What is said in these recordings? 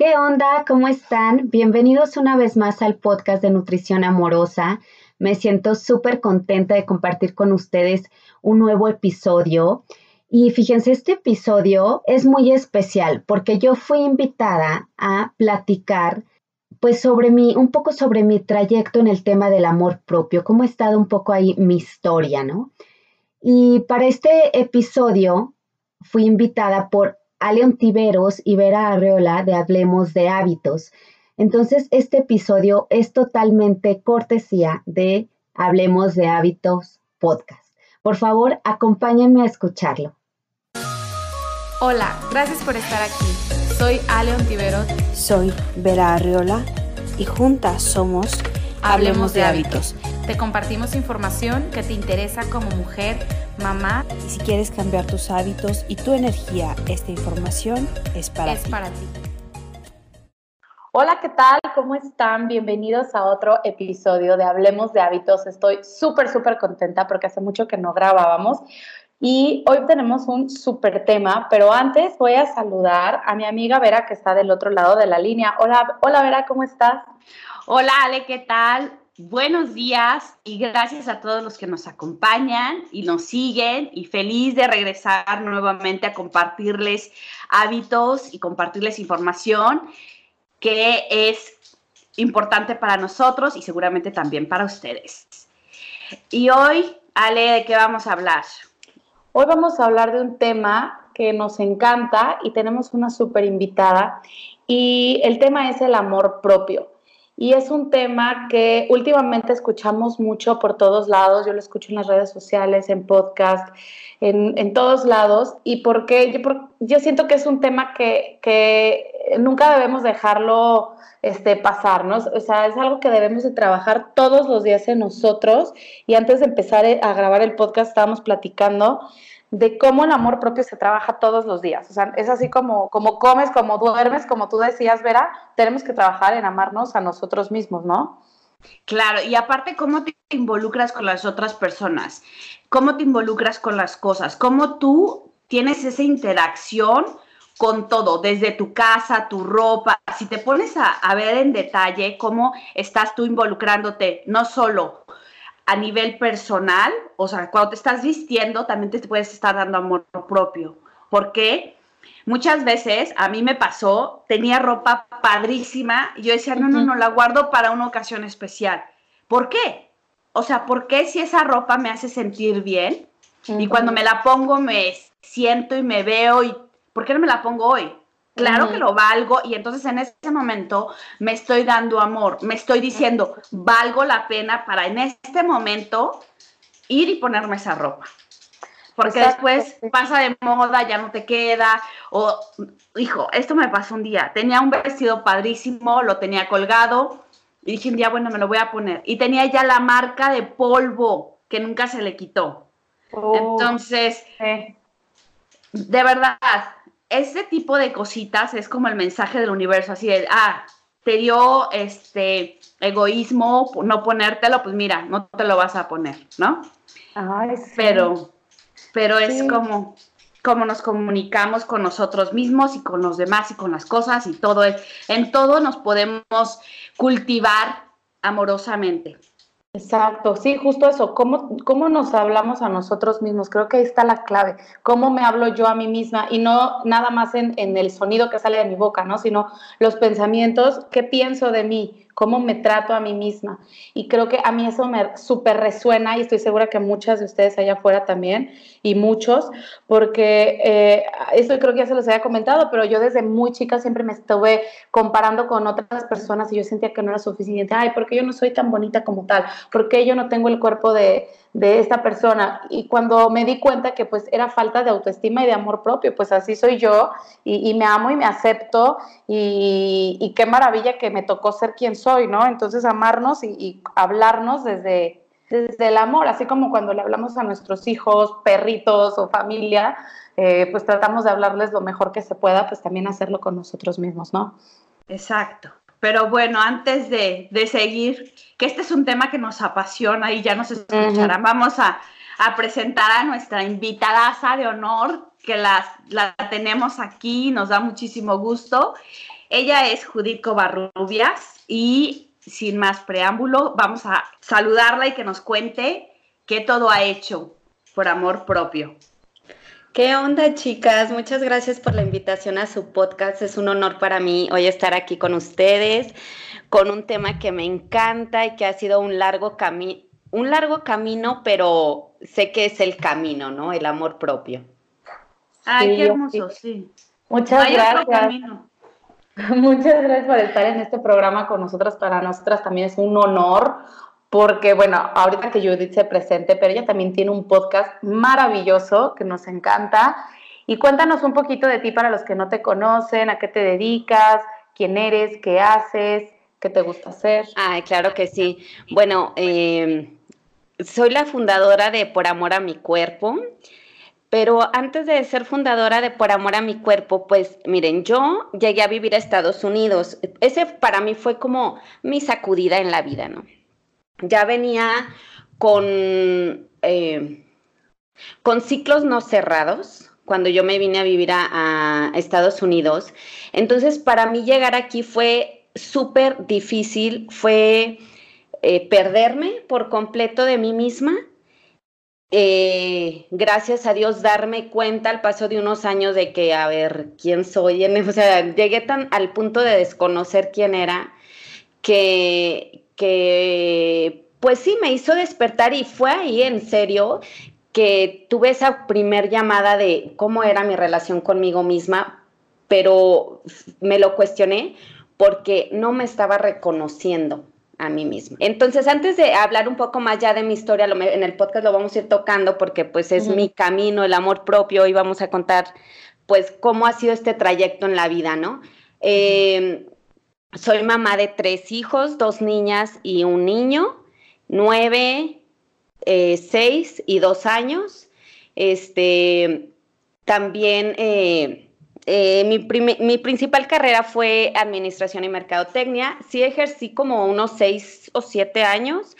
¿Qué onda? ¿Cómo están? Bienvenidos una vez más al podcast de Nutrición Amorosa. Me siento súper contenta de compartir con ustedes un nuevo episodio. Y fíjense, este episodio es muy especial porque yo fui invitada a platicar pues sobre mi, un poco sobre mi trayecto en el tema del amor propio, cómo ha estado un poco ahí mi historia, ¿no? Y para este episodio fui invitada por Aleon Tiveros y Vera Arreola de Hablemos de Hábitos. Entonces, este episodio es totalmente cortesía de Hablemos de Hábitos podcast. Por favor, acompáñenme a escucharlo. Hola, gracias por estar aquí. Soy Aleon Tiveros. Soy Vera Arriola y juntas somos Hablemos, de, hábitos. Te compartimos información que te interesa como mujer, mamá. Y si quieres cambiar tus hábitos y tu energía, esta información es para es ti. para ti. Hola, ¿qué tal? ¿Cómo están? Bienvenidos a otro episodio de Hablemos de Hábitos. Estoy súper, súper contenta porque hace mucho que no grabábamos. Y hoy tenemos un súper tema, pero antes voy a saludar a mi amiga Vera que está del otro lado de la línea. Hola, hola Vera, ¿cómo estás? Hola Ale, ¿qué tal? Buenos días y gracias a todos los que nos acompañan y nos siguen y feliz de regresar nuevamente a compartirles hábitos y compartirles información que es importante para nosotros y seguramente también para ustedes. Y hoy, Ale, ¿de qué vamos a hablar? Hoy vamos a hablar de un tema que nos encanta y tenemos una súper invitada y el tema es el amor propio. Y es un tema que últimamente escuchamos mucho por todos lados. Yo lo escucho en las redes sociales, en podcast, en, todos lados. Y porque yo, yo siento que es un tema que, que nunca debemos dejarlo este, pasarnos. O sea, es algo que debemos de trabajar todos los días en nosotros. Y antes de empezar a grabar el podcast estábamos platicando de cómo el amor propio se trabaja todos los días. O sea, es así como, como comes, como duermes, como tú decías, Vera, tenemos que trabajar en amarnos a nosotros mismos, ¿no? Claro, y aparte, ¿cómo te involucras con las otras personas? ¿Cómo te involucras con las cosas? ¿Cómo tú tienes esa interacción con todo, desde tu casa, tu ropa? Si te pones a, a ver en detalle cómo estás tú involucrándote, no solo a nivel personal, o sea, cuando te estás vistiendo, también te puedes estar dando amor propio. ¿Por qué? Muchas veces a mí me pasó, tenía ropa padrísima y yo decía, no, no, no, la guardo para una ocasión especial. ¿Por qué? O sea, ¿por qué si esa ropa me hace sentir bien? Y cuando me la pongo me siento y me veo y ¿por qué no me la pongo hoy? Claro que lo valgo y entonces en ese momento me estoy dando amor, me estoy diciendo, valgo la pena para en este momento ir y ponerme esa ropa. Porque después pasa de moda, ya no te queda. O, hijo, esto me pasó un día. Tenía un vestido padrísimo, lo tenía colgado y dije un día, bueno, me lo voy a poner. Y tenía ya la marca de polvo que nunca se le quitó. Oh. Entonces, de verdad, ese tipo de cositas es como el mensaje del universo, así de, ah, te dio este egoísmo no ponértelo, pues mira, no te lo vas a poner, ¿no? Ay, sí. Pero, pero es como, como nos comunicamos con nosotros mismos y con los demás y con las cosas y todo es, en todo nos podemos cultivar amorosamente. Exacto, sí, justo eso, ¿Cómo, ¿Cómo, nos hablamos a nosotros mismos? Creo que ahí está la clave, cómo me hablo yo a mí misma y no nada más en, en el sonido que sale de mi boca, ¿no? Sino los pensamientos, qué pienso de mí, cómo me trato a mí misma. Y creo que a mí eso me súper resuena y estoy segura que muchas de ustedes allá afuera también y muchos, porque eh, esto creo que ya se los había comentado, pero yo desde muy chica siempre me estuve comparando con otras personas y yo sentía que no era suficiente. Ay, ¿por qué yo no soy tan bonita como tal? ¿Por qué yo no tengo el cuerpo de, de esta persona. Y cuando me di cuenta que pues era falta de autoestima y de amor propio, pues así soy yo y, me amo y me acepto y, qué maravilla que me tocó ser quien soy, ¿no? Entonces amarnos y, hablarnos desde, desde el amor, así como cuando le hablamos a nuestros hijos, perritos o familia, eh, pues tratamos de hablarles lo mejor que se pueda, pues también hacerlo con nosotros mismos, ¿no? Exacto. Pero bueno, antes de, de, seguir, que este es un tema que nos apasiona y ya nos escucharán, vamos a, a, presentar a nuestra invitada de honor, que la, la tenemos aquí, nos da muchísimo gusto. Ella es Judith Covarrubias y sin más preámbulo, vamos a saludarla y que nos cuente qué todo ha hecho por amor propio. ¿Qué onda, chicas? Muchas gracias por la invitación a su podcast. Es un honor para mí hoy estar aquí con ustedes con un tema que me encanta y que ha sido un largo camino, un largo camino, pero sé que es el camino, ¿no? El amor propio. Ay, qué hermoso, sí. Muchas gracias. Muchas gracias por estar en este programa con nosotras. Para nosotras también es un honor porque, bueno, ahorita que Judith se presente, pero ella también tiene un podcast maravilloso que nos encanta. Y cuéntanos un poquito de ti para los que no te conocen, a qué te dedicas, quién eres, qué haces, qué te gusta hacer. Ay, claro que sí. Bueno, eh, soy la fundadora de Por Amor a mi Cuerpo. Pero antes de ser fundadora de Por Amor a mi Cuerpo, pues miren, yo llegué a vivir a Estados Unidos. Ese para mí fue como mi sacudida en la vida, ¿no? Ya venía con, eh, con ciclos no cerrados cuando yo me vine a vivir a, Estados Unidos. Entonces, para mí llegar aquí fue súper difícil, fue eh, perderme por completo de mí misma. Eh, gracias a Dios darme cuenta al paso de unos años de que, a ver, ¿quién soy? O sea, llegué tan al punto de desconocer quién era que, que pues sí, me hizo despertar y fue ahí en serio que tuve esa primer llamada de cómo era mi relación conmigo misma, pero me lo cuestioné porque no me estaba reconociendo a mí misma. Entonces, antes de hablar un poco más ya de mi historia, en el podcast lo vamos a ir tocando porque pues es mi camino, el amor propio, y vamos a contar pues cómo ha sido este trayecto en la vida, ¿no? Soy mamá de tres hijos, dos niñas y un niño, nueve, eh, seis y dos años. Este, también eh, eh, mi, mi, principal carrera fue administración y mercadotecnia. Sí ejercí como unos seis o siete años,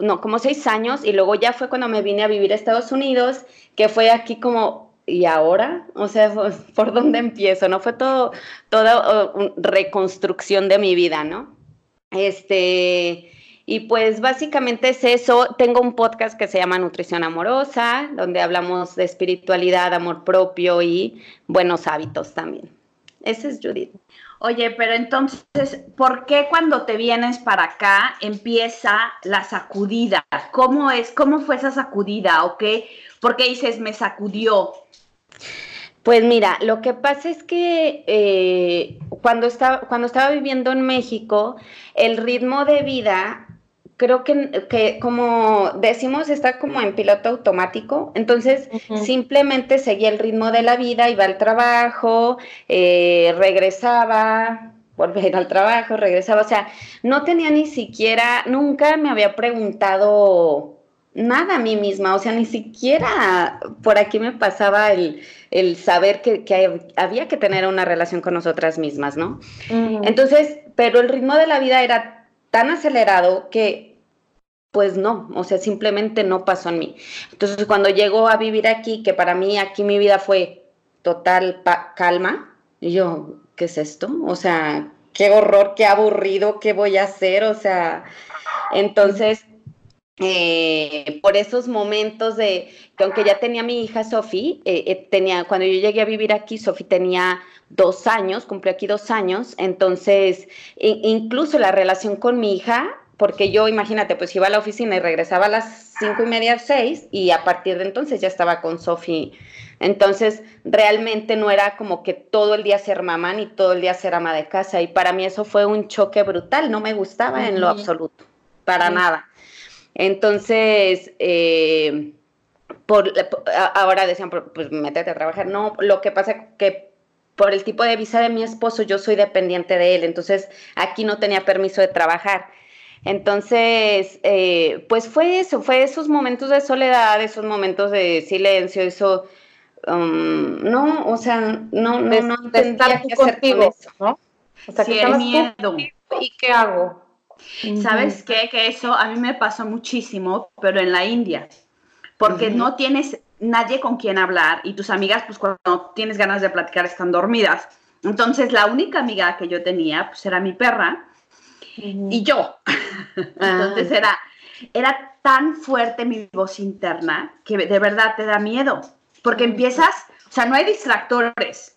no, como seis años, y luego ya fue cuando me vine a vivir a Estados Unidos, que fue aquí como ¿y ahora? O sea, ¿por dónde empiezo? ¿No? Fue todo, toda reconstrucción de mi vida, ¿no? Este, y pues básicamente es eso. Tengo un podcast que se llama Nutrición Amorosa, donde hablamos de espiritualidad, amor propio y buenos hábitos también. Ese es Judith. Oye, pero entonces, ¿por qué cuando te vienes para acá empieza la sacudida? ¿Cómo es? ¿Cómo fue esa sacudida? ¿O? ¿Por qué dices me sacudió? Pues mira, lo que pasa es que eh, cuando, estaba, cuando estaba viviendo en México, el ritmo de vida, creo que, que como decimos, está como en piloto automático. Entonces, simplemente seguía el ritmo de la vida, iba al trabajo, eh, regresaba, volvía al trabajo, regresaba. O sea, no tenía ni siquiera, nunca me había preguntado nada a mí misma, o sea, ni siquiera por aquí me pasaba el, saber que, había que tener una relación con nosotras mismas, ¿no? Entonces, pero el ritmo de la vida era tan acelerado que, pues no, o sea, simplemente no pasó en mí. Entonces, cuando llego a vivir aquí, que para mí aquí mi vida fue total calma, yo, ¿qué es esto? O sea, qué horror, qué aburrido, qué voy a hacer, o sea, entonces eh, por esos momentos de que aunque ya tenía mi hija Sofi, eh, eh, tenía, cuando yo llegué a vivir aquí, Sofi tenía dos años, cumplió aquí dos años, entonces incluso la relación con mi hija, porque yo, imagínate, pues iba a la oficina y regresaba a las cinco y media, seis, y a partir de entonces ya estaba con Sofi. Entonces, realmente no era como que todo el día ser mamá ni todo el día ser ama de casa, y para mí eso fue un choque brutal, no me gustaba en lo absoluto, para nada. Entonces, eh, por, ahora decían, pues métete a trabajar. No, lo que pasa que por el tipo de visa de mi esposo, yo soy dependiente de él, entonces aquí no tenía permiso de trabajar. Entonces, eh, pues fue eso, fue esos momentos de soledad, esos momentos de silencio, eso, um, no, o sea, no, no, no estar contigo, ¿no? O sea, que miedo. ¿Y qué hago? ¿Sabes qué? Que eso a mí me pasó muchísimo, pero en la India, porque no tienes nadie con quien hablar y tus amigas, pues cuando tienes ganas de platicar, están dormidas. Entonces, la única amiga que yo tenía, pues era mi perra y yo. Entonces, Ah. era, era tan fuerte mi voz interna que de verdad te da miedo, porque empiezas, o sea, no hay distractores,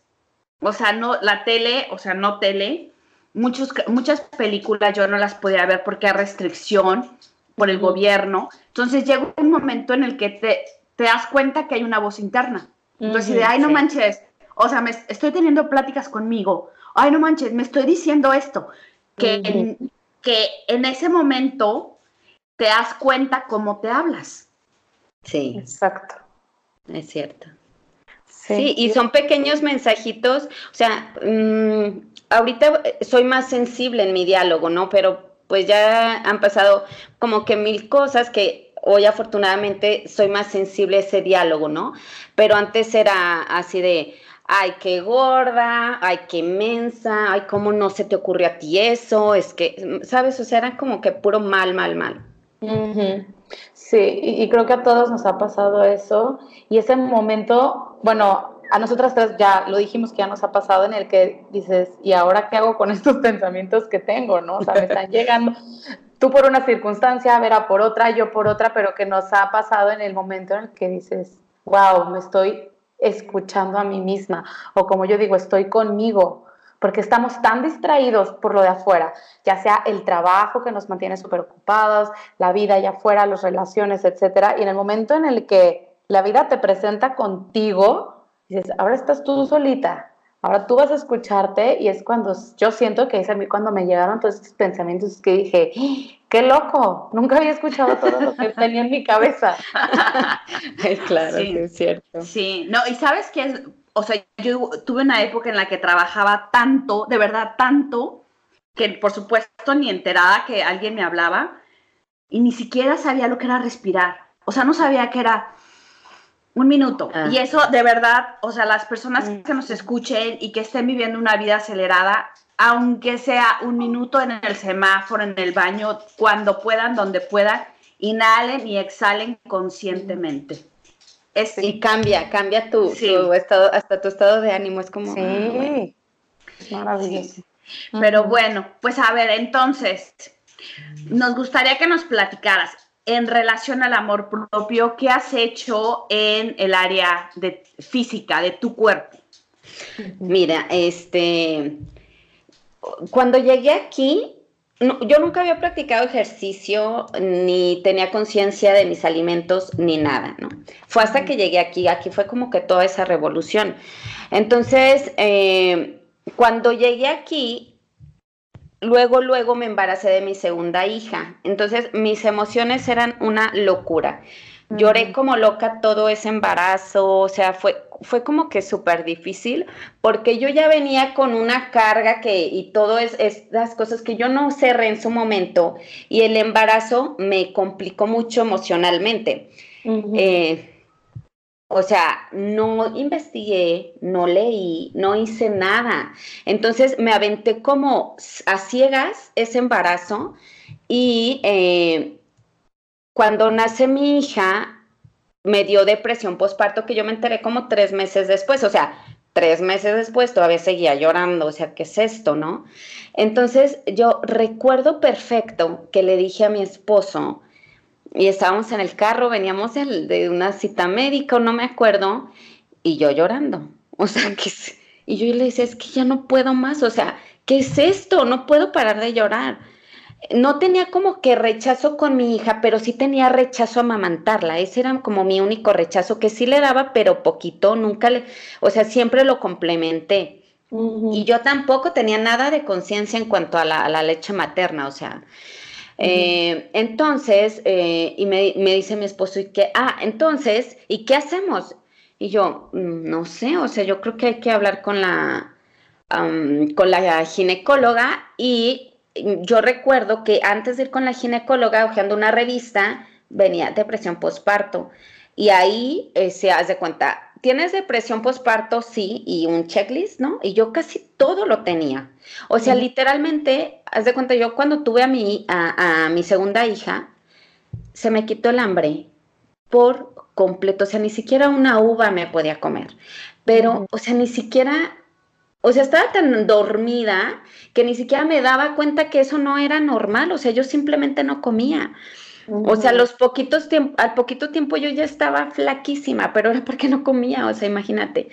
o sea, no, la tele, o sea, no tele, muchos, muchas películas yo no las podía ver porque hay restricción por el gobierno, entonces llega un momento en el que te, te das cuenta que hay una voz interna, entonces, de, Ujú, ay, no sí. manches, o sea, me estoy teniendo pláticas conmigo, ay, no manches, me estoy diciendo esto, que, en, que en ese momento te das cuenta cómo te hablas. Sí, Exacto. es cierto. Sí, y son pequeños mensajitos, o sea, mm, ahorita soy más sensible en mi diálogo, ¿no? Pero pues ya han pasado como que mil cosas que hoy afortunadamente soy más sensible a ese diálogo, ¿no? Pero antes era así de, ay, qué gorda, ay, qué mensa, ay, cómo no se te ocurrió a ti eso, es que, ¿sabes? O sea, era como que puro mal, mal, mal. Sí, y, y creo que a todos nos ha pasado eso. Y ese momento, bueno, a nosotras tres ya lo dijimos que ya nos ha pasado en el que dices, ¿y ahora qué hago con estos pensamientos que tengo? ¿No? O sea, me están llegando. Tú por una circunstancia, Vera por otra, yo por otra, pero que nos ha pasado en el momento en el que dices, wow, me estoy escuchando a mí misma. O como yo digo, estoy conmigo porque estamos tan distraídos por lo de afuera, ya sea el trabajo que nos mantiene súper ocupados, la vida allá afuera, las relaciones, etcétera, y en el momento en el que la vida te presenta contigo, dices, ahora estás tú solita, ahora tú vas a escucharte, y es cuando yo siento que es a mí cuando me llegaron todos estos pensamientos que dije. ¡qué loco! Nunca había escuchado todo lo que tenía en mi cabeza. claro, Sí. es cierto. Sí, no, y sabes que es, o sea, yo tuve una época en la que trabajaba tanto, de verdad tanto, que por supuesto ni enterada que alguien me hablaba y ni siquiera sabía lo que era respirar. O sea, no sabía que era un minuto. Ah. Y eso de verdad, o sea, las personas Mm. que nos escuchen y que estén viviendo una vida acelerada, aunque sea un minuto en el semáforo, en el baño, cuando puedan, donde puedan, inhalen y exhalen conscientemente. Es, Y cambia, cambia tu, Sí. tu estado, hasta tu estado de ánimo, es como... ah, bueno. Sí, es maravilloso. Pero bueno, pues a ver, entonces, nos gustaría que nos platicaras en relación al amor propio, ¿qué has hecho en el área de física de tu cuerpo? Mira, este, cuando llegué aquí, yo nunca había practicado ejercicio, ni tenía conciencia de mis alimentos, ni nada, ¿no? Fue hasta que llegué aquí, aquí fue como que toda esa revolución. Entonces, eh, cuando llegué aquí, luego, luego me embaracé de mi segunda hija. Entonces, mis emociones eran una locura. Lloré como loca todo ese embarazo, o sea, fue, fue como que súper difícil, porque yo ya venía con una carga que, y todo es, es las cosas que yo no cerré en su momento, y el embarazo me complicó mucho emocionalmente. Eh, o sea, no investigué, no leí, no hice nada. Entonces me aventé como a ciegas ese embarazo y eh, cuando nace mi hija me dio depresión postparto que yo me enteré como tres meses después. O sea, tres meses después todavía seguía llorando. O sea, ¿qué es esto, no? Entonces yo recuerdo perfecto que le dije a mi esposo, y estábamos en el carro, veníamos de, una cita médica, no me acuerdo, y yo llorando. O sea, que y yo le decía, es que ya no puedo más, o sea, ¿qué es esto? No puedo parar de llorar. No tenía como que rechazo con mi hija, pero sí tenía rechazo a amamantarla. Ese era como mi único rechazo, que sí le daba, pero poquito, nunca le, o sea, siempre lo complementé. Y yo tampoco tenía nada de conciencia en cuanto a la, a la leche materna, o sea. eh, entonces, eh, y me, me dice mi esposo, ¿y qué? Ah, entonces, ¿y qué hacemos? Y yo, "Mm, no sé, o sea, yo creo que hay que hablar con la, con la ginecóloga y yo recuerdo que antes de ir con la ginecóloga, hojeando una revista, venía depresión postparto. Y ahí eh, se hace cuenta, ¿tienes depresión postparto? Sí, y un checklist, ¿no? Y yo casi todo lo tenía. O sea, literalmente, haz de cuenta, yo cuando tuve a mi, a, a mi segunda hija, se me quitó el hambre por completo. O sea, ni siquiera una uva me podía comer. Pero, o sea, ni siquiera o sea, estaba tan dormida que ni siquiera me daba cuenta que eso no era normal, o sea, yo simplemente no comía. O sea, los poquitos al poquito tiempo yo ya estaba flaquísima, pero era porque no comía, o sea, imagínate.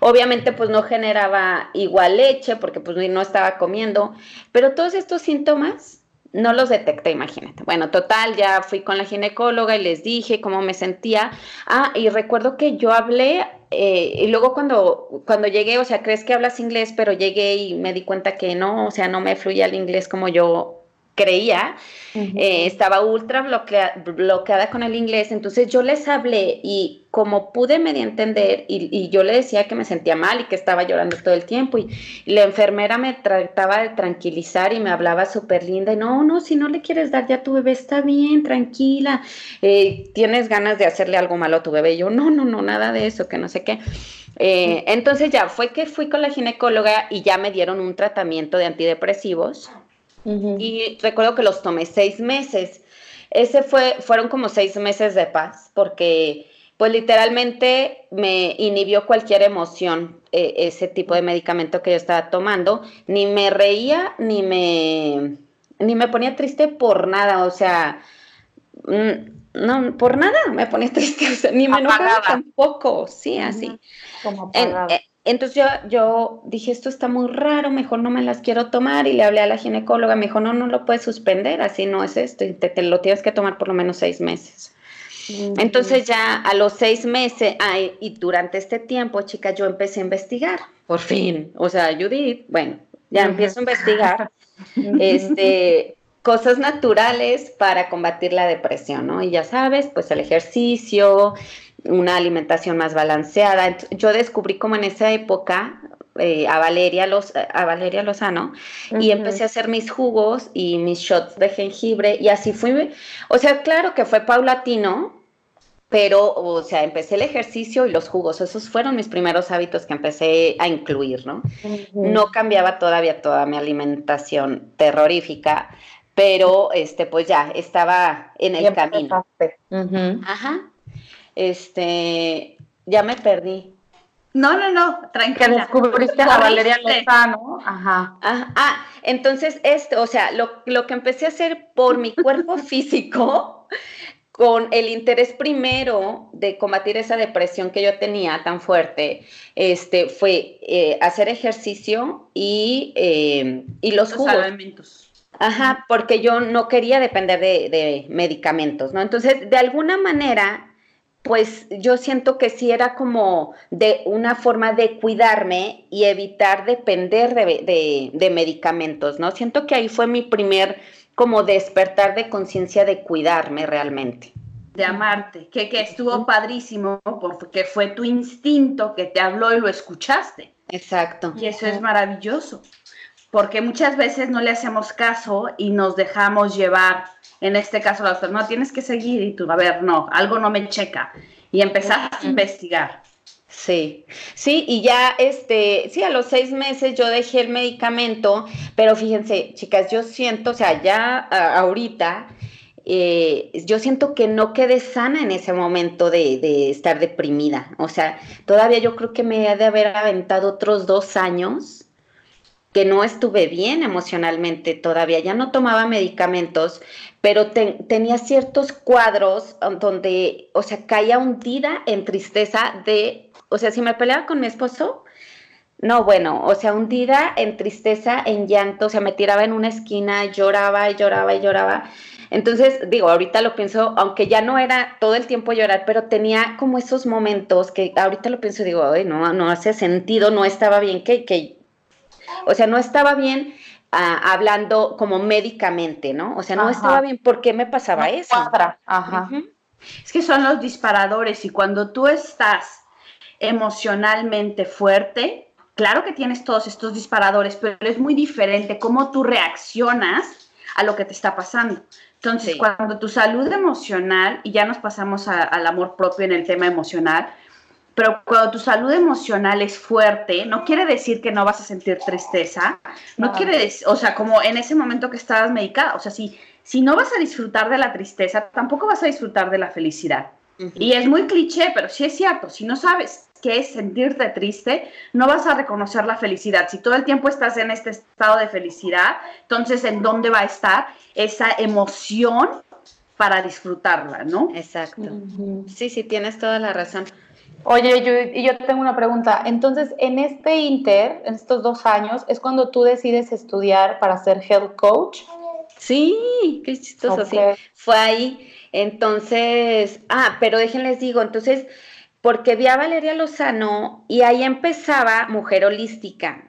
Obviamente pues no generaba igual leche porque pues no estaba comiendo, pero todos estos síntomas no los detecté, imagínate. Bueno, total, ya fui con la ginecóloga y les dije cómo me sentía. Ah, y recuerdo que yo hablé eh, y luego cuando, cuando llegué, o sea, crees que hablas inglés, pero llegué y me di cuenta que no, o sea, no me fluía el inglés como yo creía, eh, estaba ultra bloqueada con el inglés, entonces yo les hablé y como pude medio entender y, yo le decía que me sentía mal y que estaba llorando todo el tiempo y, la enfermera me trataba de tranquilizar y me hablaba súper linda y no, no, si no le quieres dar ya tu bebé está bien, tranquila, eh, tienes ganas de hacerle algo malo a tu bebé, y yo no, no, no, nada de eso, que no sé qué. Eh, entonces ya fue que fui con la ginecóloga y ya me dieron un tratamiento de antidepresivos y recuerdo que los tomé seis meses. Ese fue, fueron como seis meses de paz, porque pues literalmente me inhibió cualquier emoción eh, ese tipo de medicamento que yo estaba tomando. Ni me reía, ni me, ni me ponía triste por nada, o sea, mm, no, por nada me ponía triste, ni me enojaba tampoco, sí, así. Como entonces yo, yo dije, esto está muy raro, mejor no me las quiero tomar y le hablé a la ginecóloga, me dijo, no, no lo puedes suspender, así no es esto, y te, lo tienes que tomar por lo menos seis meses. Entonces ya a los seis meses, ay, y durante este tiempo, chica, yo empecé a investigar, por fin, o sea, Judith, bueno, ya empiezo a investigar, este, cosas naturales para combatir la depresión, ¿no? Y ya sabes, pues el ejercicio, una alimentación más balanceada. Yo descubrí como en esa época eh, a, Valeria Los, a Valeria Lozano y empecé a hacer mis jugos y mis shots de jengibre y así fui. O sea, claro que fue paulatino, pero, o sea, empecé el ejercicio y los jugos, esos fueron mis primeros hábitos que empecé a incluir, ¿no? No cambiaba todavía toda mi alimentación terrorífica, pero, este, pues ya, estaba en el camino. Ajá. Este, ya me perdí. No, no, no, tranquila. Que descubriste a Valeria Lozano. Ajá. Ah, ah, entonces esto, o sea, lo, lo que empecé a hacer por mi cuerpo físico, con el interés primero de combatir esa depresión que yo tenía tan fuerte, este, fue eh, hacer ejercicio y, eh, y los, los alimentos. Ajá, porque yo no quería depender de, de medicamentos, ¿no? Entonces, de alguna manera, pues yo siento que sí era como de una forma de cuidarme y evitar depender de, medicamentos, ¿no? Siento que ahí fue mi primer como despertar de conciencia de cuidarme realmente. De amarte, que, que estuvo padrísimo porque fue tu instinto que te habló y lo escuchaste. Exacto. Y eso es maravilloso, porque muchas veces no le hacemos caso y nos dejamos llevar en este caso la doctora, no, tienes que seguir y tú, a ver, no, algo no me checa. Y empezar a investigar. Sí, sí, y ya, este, sí, a los seis meses yo dejé el medicamento, pero fíjense, chicas, yo siento, o sea, ya ahorita, eh, yo siento que no quedé sana en ese momento de, de, estar deprimida. O sea, todavía yo creo que me he de haber aventado otros dos años que no estuve bien emocionalmente todavía, ya no tomaba medicamentos, pero tenía ciertos cuadros donde, o sea, caía hundida en tristeza de, o sea, si me peleaba con mi esposo, no, bueno, o sea, hundida en tristeza, en llanto, o sea, me tiraba en una esquina, lloraba y lloraba y lloraba. Entonces, digo, ahorita lo pienso, aunque ya no era todo el tiempo llorar, pero tenía como esos momentos que ahorita lo pienso y digo, no, no hace sentido, no estaba bien que, que o sea, no estaba bien hablando como médicamente, ¿no? O sea, no estaba bien. ¿Por qué me pasaba eso? Ajá. Es que son los disparadores y cuando tú estás emocionalmente fuerte, claro que tienes todos estos disparadores, pero es muy diferente cómo tú reaccionas a lo que te está pasando. Entonces, cuando tu salud emocional, y ya nos pasamos al amor propio en el tema emocional, pero cuando tu salud emocional es fuerte, no quiere decir que no vas a sentir tristeza, no quiere decir, o sea, como en ese momento que estás medicada, o sea, si, si no vas a disfrutar de la tristeza, tampoco vas a disfrutar de la felicidad. Y es muy cliché, pero sí es cierto, si no sabes qué es sentirte triste, no vas a reconocer la felicidad. Si todo el tiempo estás en este estado de felicidad, entonces ¿en dónde va a estar esa emoción para disfrutarla, no? Exacto. Sí, sí, tienes toda la razón. Oye, yo, y yo tengo una pregunta. Entonces, en este inter, en estos dos años, es cuando tú decides estudiar para ser health coach. Sí, qué chistoso, sí. Fue ahí. Entonces, ah, pero déjenles digo, entonces, porque vi a Valeria Lozano y ahí empezaba Mujer Holística.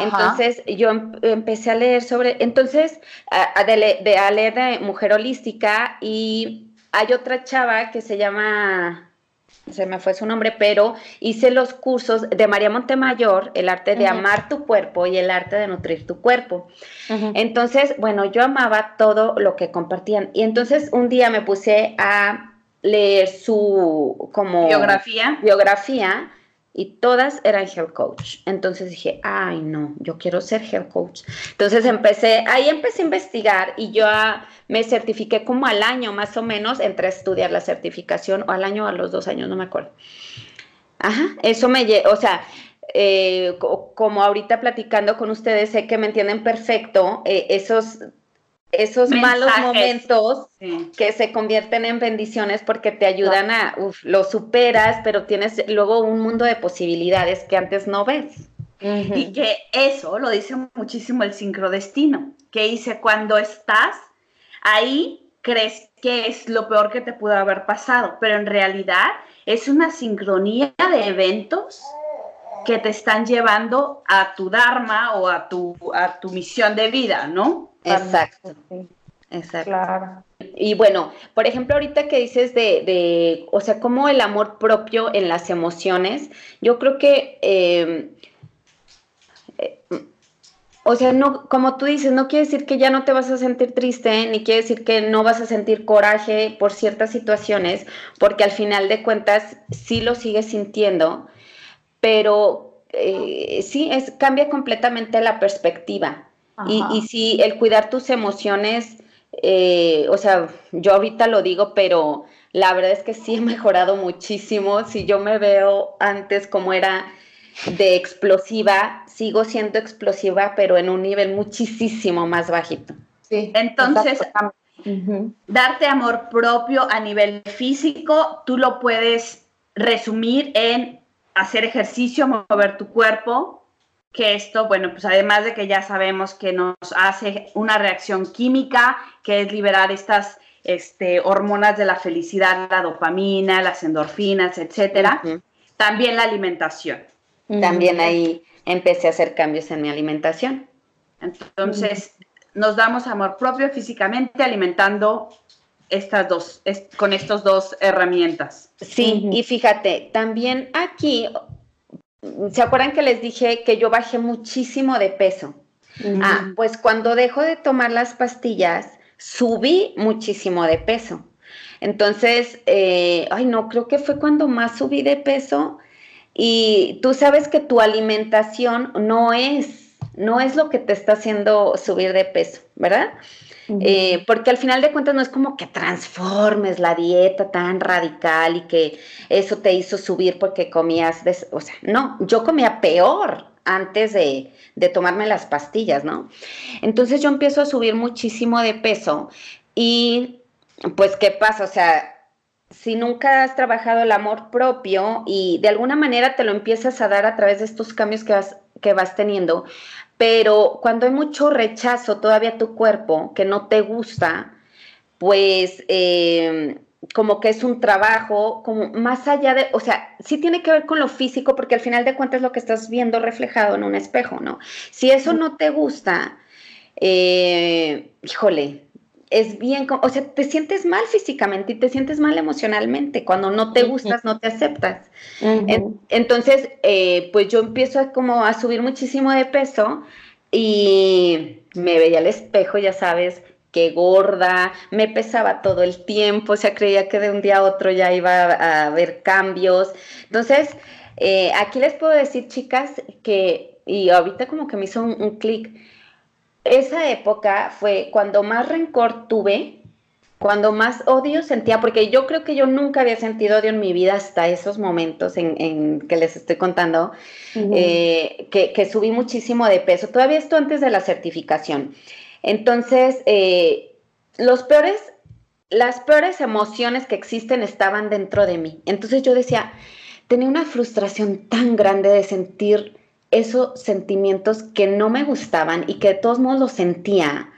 Entonces yo em, empecé a leer sobre, entonces, a, de, a leer de Mujer Holística y hay otra chava que se llama se me fue su nombre, pero hice los cursos de María Montemayor, el arte de amar tu cuerpo y el arte de nutrir tu cuerpo. Entonces, bueno, yo amaba todo lo que compartían. Y entonces un día me puse a leer su como biografía. biografía y todas eran health coach. Entonces dije, ay no, yo quiero ser health coach. Entonces empecé, ahí empecé a investigar y yo me certifiqué como al año más o menos, entré a estudiar la certificación o al año o a los dos años, no me acuerdo. Ajá, eso me, o sea, eh, como ahorita platicando con ustedes, sé que me entienden perfecto, eh, esos esos malos momentos que se convierten en bendiciones porque te ayudan a, uf, lo superas, pero tienes luego un mundo de posibilidades que antes no ves. Y que eso lo dice muchísimo el sincrodestino, que dice cuando estás ahí crees que es lo peor que te pudo haber pasado, pero en realidad es una sincronía de eventos que te están llevando a tu dharma o a tu, a tu misión de vida, ¿no? Exacto. Exacto. Y bueno, por ejemplo, ahorita que dices de, de, o sea, como el amor propio en las emociones, yo creo que, em, eh, o sea, no, como tú dices, no quiere decir que ya no te vas a sentir triste, ni quiere decir que no vas a sentir coraje por ciertas situaciones, porque al final de cuentas sí lo sigues sintiendo, pero eh, sí, es, cambia completamente la perspectiva. Y, y sí, el cuidar tus emociones, eh, o sea, yo ahorita lo digo, pero la verdad es que sí he mejorado muchísimo. Si yo me veo antes como era de explosiva, sigo siendo explosiva, pero en un nivel muchísimo más bajito. Sí. Entonces, darte amor propio a nivel físico, tú lo puedes resumir en hacer ejercicio, mover tu cuerpo, que esto, bueno, pues además de que ya sabemos que nos hace una reacción química, que es liberar estas este, hormonas de la felicidad, la dopamina, las endorfinas, etcétera, también la alimentación. También ahí empecé a hacer cambios en mi alimentación. Entonces, nos damos amor propio físicamente alimentando estas dos, con estas dos herramientas. Sí, y fíjate, también aquí ¿Se acuerdan que les dije que yo bajé muchísimo de peso? Ah, pues cuando dejo de tomar las pastillas, subí muchísimo de peso. Entonces, eh, ay, no, creo que fue cuando más subí de peso. Y tú sabes que tu alimentación no es, no es lo que te está haciendo subir de peso, ¿verdad? Eh, porque al final de cuentas no es como que transformes la dieta tan radical y que eso te hizo subir porque comías, o sea, no, yo comía peor antes de, de tomarme las pastillas, ¿no? Entonces yo empiezo a subir muchísimo de peso y pues, ¿qué pasa? O sea, si nunca has trabajado el amor propio y de alguna manera te lo empiezas a dar a través de estos cambios que vas, que vas teniendo, pero cuando hay mucho rechazo todavía a tu cuerpo que no te gusta, pues em, como que es un trabajo, como más allá de, o sea, sí tiene que ver con lo físico, porque al final de cuentas es lo que estás viendo reflejado en un espejo, ¿no? Si eso no te gusta, eh, híjole, es bien, o sea, te sientes mal físicamente y te sientes mal emocionalmente. Cuando no te gustas, no te aceptas. entonces, eh, pues yo empiezo a, como a subir muchísimo de peso y me veía al espejo, ya sabes, que gorda, me pesaba todo el tiempo, o sea, creía que de un día a otro ya iba a haber cambios. Entonces, eh, aquí les puedo decir, chicas, que, y ahorita como que me hizo un clic, esa época fue cuando más rencor tuve cuando más odio sentía, porque yo creo que yo nunca había sentido odio en mi vida hasta esos momentos en, que les estoy contando, eh, que, subí muchísimo de peso. Todavía esto antes de la certificación. Entonces, eh, los peores, las peores emociones que existen estaban dentro de mí. Entonces yo decía, tenía una frustración tan grande de sentir esos sentimientos que no me gustaban y que de todos modos los sentía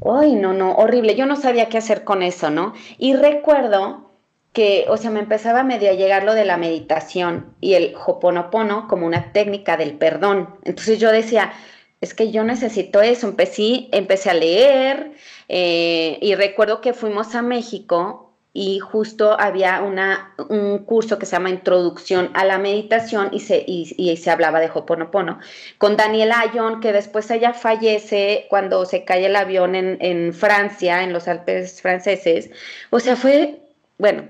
Uy, no, no, horrible. Yo no sabía qué hacer con eso, ¿no? Y recuerdo que, o sea, me empezaba medio a llegar lo de la meditación y el hoponopono como una técnica del perdón. Entonces yo decía, es que yo necesito eso. Empecé, empecé a leer eh, y recuerdo que fuimos a México y justo había una, un curso que se llama Introducción a la Meditación y se, y, se hablaba de Hoponopono. Con Daniela Ayon, que después ella fallece cuando se cae el avión en, en Francia, en los Alpes franceses. O sea, fue, bueno,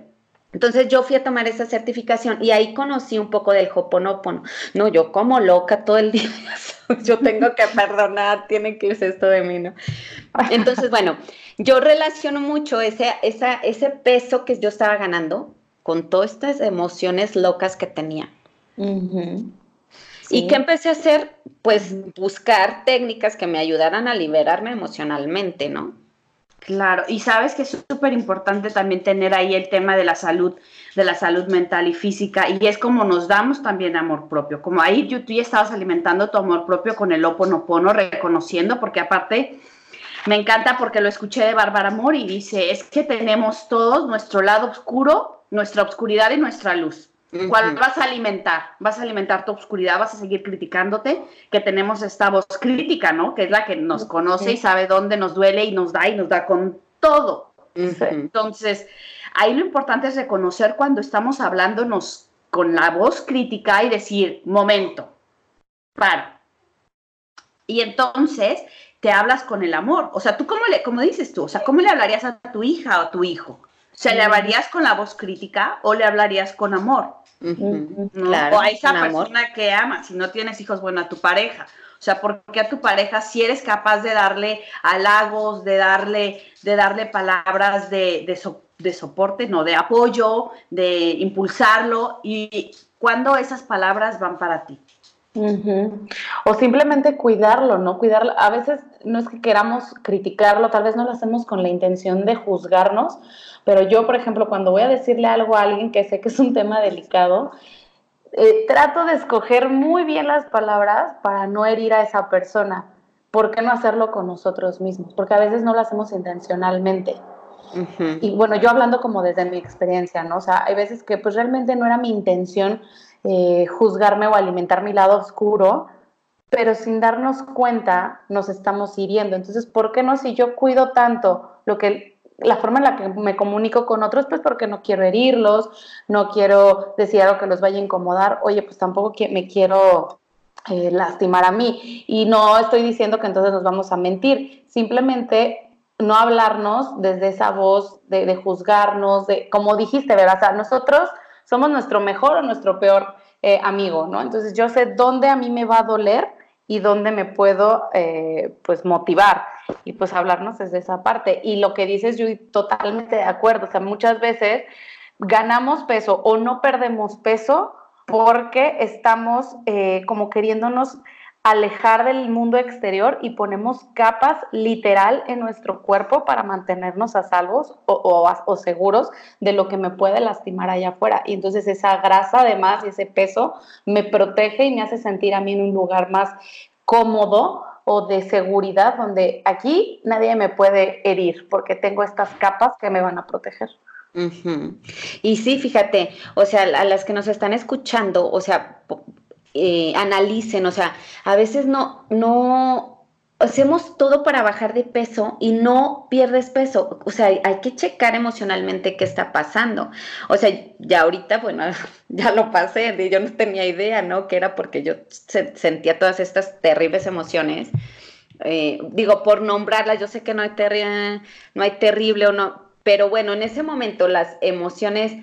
entonces yo fui a tomar esa certificación y ahí conocí un poco del Hoponopono. No, yo como loca todo el día, yo tengo que perdonar, tiene que irse esto de mí, ¿no? Entonces, bueno, yo relaciono mucho ese, esa, ese peso que yo estaba ganando con todas estas emociones locas que tenía. ¿Y qué empecé a hacer? Pues buscar técnicas que me ayudaran a liberarme emocionalmente, ¿no? Claro, y sabes que es súper importante también tener ahí el tema de la salud, de la salud mental y física, y es como nos damos también amor propio, como ahí tú ya estabas alimentando tu amor propio con el oponopono, reconociendo, porque aparte me encanta porque lo escuché de Bárbara Mori dice, es que tenemos todos nuestro lado oscuro, nuestra oscuridad y nuestra luz. ¿Cuál vas a alimentar? Vas a alimentar tu oscuridad, vas a seguir criticándote, que tenemos esta voz crítica, ¿no? Que es la que nos conoce y sabe dónde nos duele y nos da y nos da con todo. Entonces, ahí lo importante es reconocer cuando estamos hablándonos con la voz crítica y decir, momento, para. Y entonces te hablas con el amor. O sea, tú cómo le, como dices tú, o sea, ¿cómo le hablarías a tu hija o a tu hijo? O sea, ¿le hablarías con la voz crítica o le hablarías con amor? o a esa persona que amas, si no tienes hijos, bueno, a tu pareja. O sea, porque a tu pareja si eres capaz de darle halagos, de darle, de darle palabras de, de, soporte, no, de apoyo, de impulsarlo, y cuando esas palabras van para ti. O simplemente cuidarlo, ¿no? Cuidarlo. A veces no es que queramos criticarlo, tal vez no lo hacemos con la intención de juzgarnos, pero yo, por ejemplo, cuando voy a decirle algo a alguien que sé que es un tema delicado, eh, trato de escoger muy bien las palabras para no herir a esa persona. ¿Por qué no hacerlo con nosotros mismos? Porque a veces no lo hacemos intencionalmente. Y bueno, yo hablando como desde mi experiencia, ¿no? O sea, hay veces que pues realmente no era mi intención eh, juzgarme o alimentar mi lado oscuro, pero sin darnos cuenta nos estamos hiriendo. Entonces, ¿por qué no si yo cuido tanto lo que la forma en la que me comunico con otros, pues porque no quiero herirlos, no quiero decir algo que los vaya a incomodar, oye, pues tampoco me quiero eh, lastimar a mí. Y no estoy diciendo que entonces nos vamos a mentir, simplemente no hablarnos desde esa voz de, juzgarnos, de, como dijiste, ¿verdad? O sea, nosotros somos nuestro mejor o nuestro peor eh, amigo, ¿no? Entonces yo sé dónde a mí me va a doler y dónde me puedo, eh, pues, motivar y pues hablarnos desde esa parte. Y lo que dices, yo totalmente de acuerdo, o sea, muchas veces ganamos peso o no perdemos peso porque estamos eh, como queriéndonos alejar del mundo exterior y ponemos capas literal en nuestro cuerpo para mantenernos a salvos o, seguros de lo que me puede lastimar allá afuera. Y entonces esa grasa además y ese peso me protege y me hace sentir a mí en un lugar más cómodo o de seguridad donde aquí nadie me puede herir porque tengo estas capas que me van a proteger. Y sí, fíjate, o sea, a las que nos están escuchando, o sea, eh, analicen, o sea, a veces no, no, hacemos todo para bajar de peso y no pierdes peso. O sea, hay que checar emocionalmente qué está pasando. O sea, ya ahorita, bueno, ya lo pasé, yo no tenía idea, ¿no? Que era porque yo sentía todas estas terribles emociones. Eh, digo, por nombrarlas, yo sé que no hay, no hay terrible o no, pero bueno, en ese momento las emociones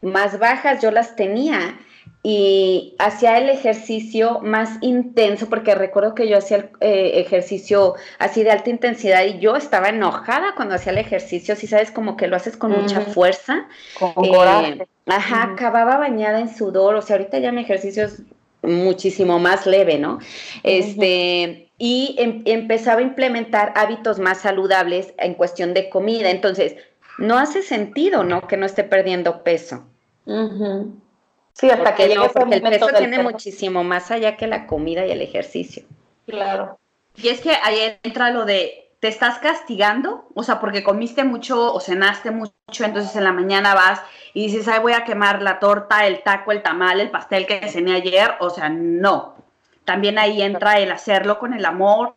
más bajas yo las tenía y hacía el ejercicio más intenso, porque recuerdo que yo hacía el eh, ejercicio así de alta intensidad y yo estaba enojada cuando hacía el ejercicio, si sabes, como que lo haces con mucha fuerza. Con coraje. Ajá, acababa bañada en sudor, o sea, ahorita ya mi ejercicio es muchísimo más leve, ¿no? Este, y em, empezaba a implementar hábitos más saludables en cuestión de comida. Entonces, no hace sentido, ¿no? Que no esté perdiendo peso. Sí, hasta que llegue porque el peso tiene muchísimo más allá que la comida y el ejercicio. Claro. Y es que ahí entra lo de, ¿te estás castigando? O sea, porque comiste mucho o cenaste mucho, entonces en la mañana vas y dices, ay, voy a quemar la torta, el taco, el tamal, el pastel que cené ayer. O sea, no. También ahí entra el hacerlo con el amor,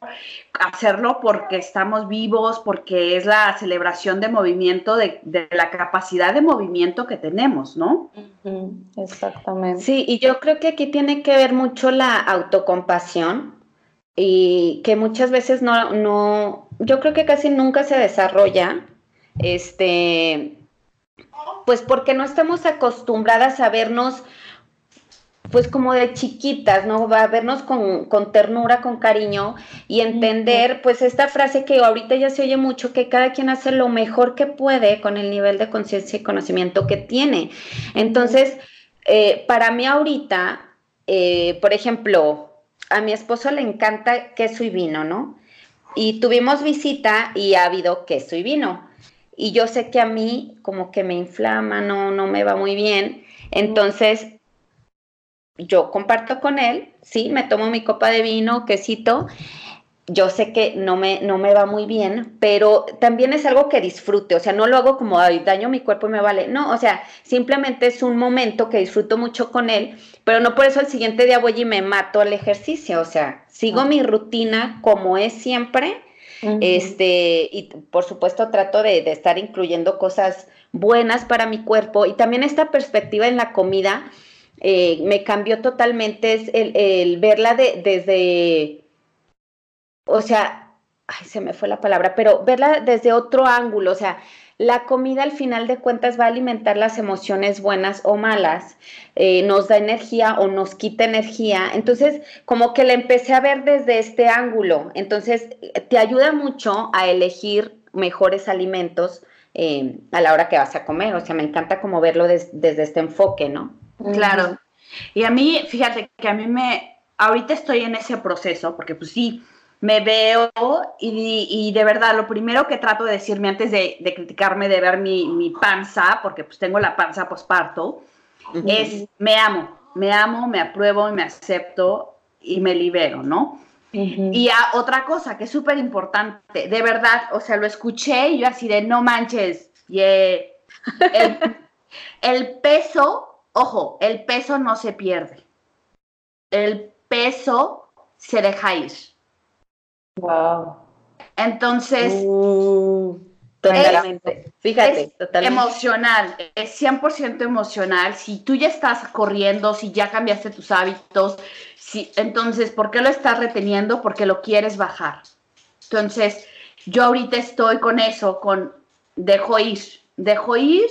hacerlo porque estamos vivos, porque es la celebración de movimiento, de, la capacidad de movimiento que tenemos, ¿no? Exactamente. Sí, y yo creo que aquí tiene que ver mucho la autocompasión y que muchas veces no, no, yo creo que casi nunca se desarrolla, este, pues porque no estamos acostumbradas a vernos pues como de chiquitas, ¿no? Va a vernos con, ternura, con cariño y entender, pues esta frase que ahorita ya se oye mucho, que cada quien hace lo mejor que puede con el nivel de conciencia y conocimiento que tiene. Entonces, eh, para mí ahorita, eh, por ejemplo, a mi esposo le encanta queso y vino, ¿no? Y tuvimos visita y ha habido queso y vino. Y yo sé que a mí como que me inflama, no, no me va muy bien. Entonces, yo comparto con él, sí, me tomo mi copa de vino, quesito. Yo sé que no me, no me va muy bien, pero también es algo que disfrute, o sea, no lo hago como, Ay, daño mi cuerpo y me vale, no, o sea, simplemente es un momento que disfruto mucho con él, pero no por eso el siguiente día voy y me mato al ejercicio, o sea, sigo mi rutina como es siempre, este, y por supuesto trato de, de estar incluyendo cosas buenas para mi cuerpo y también esta perspectiva en la comida, eh, me cambió totalmente es el, verla de, desde, o sea, ay, se me fue la palabra, pero verla desde otro ángulo, o sea, la comida al final de cuentas va a alimentar las emociones buenas o malas, eh, nos da energía o nos quita energía. Entonces, como que la empecé a ver desde este ángulo. Entonces, te ayuda mucho a elegir mejores alimentos eh, a la hora que vas a comer. O sea, me encanta como verlo desde este enfoque, ¿no? Claro. Y a mí, fíjate que a mí me, ahorita estoy en ese proceso, porque pues sí, me veo y, de verdad lo primero que trato de decirme antes de, criticarme, de ver mi, panza, porque pues tengo la panza posparto, es me amo, me amo, me apruebo y me acepto y me libero, ¿no? Y a, otra cosa que es súper importante, de verdad, o sea, lo escuché y yo así de no manches, yeah. el peso Ojo, el peso no se pierde. El peso se deja ir. Wow. Entonces, uh, totalmente. Fíjate, totalmente. Emocional, es 100% emocional. Si tú ya estás corriendo, si ya cambiaste tus hábitos, si, entonces, ¿por qué lo estás reteniendo? Porque lo quieres bajar. Entonces, yo ahorita estoy con eso, con dejo ir, dejo ir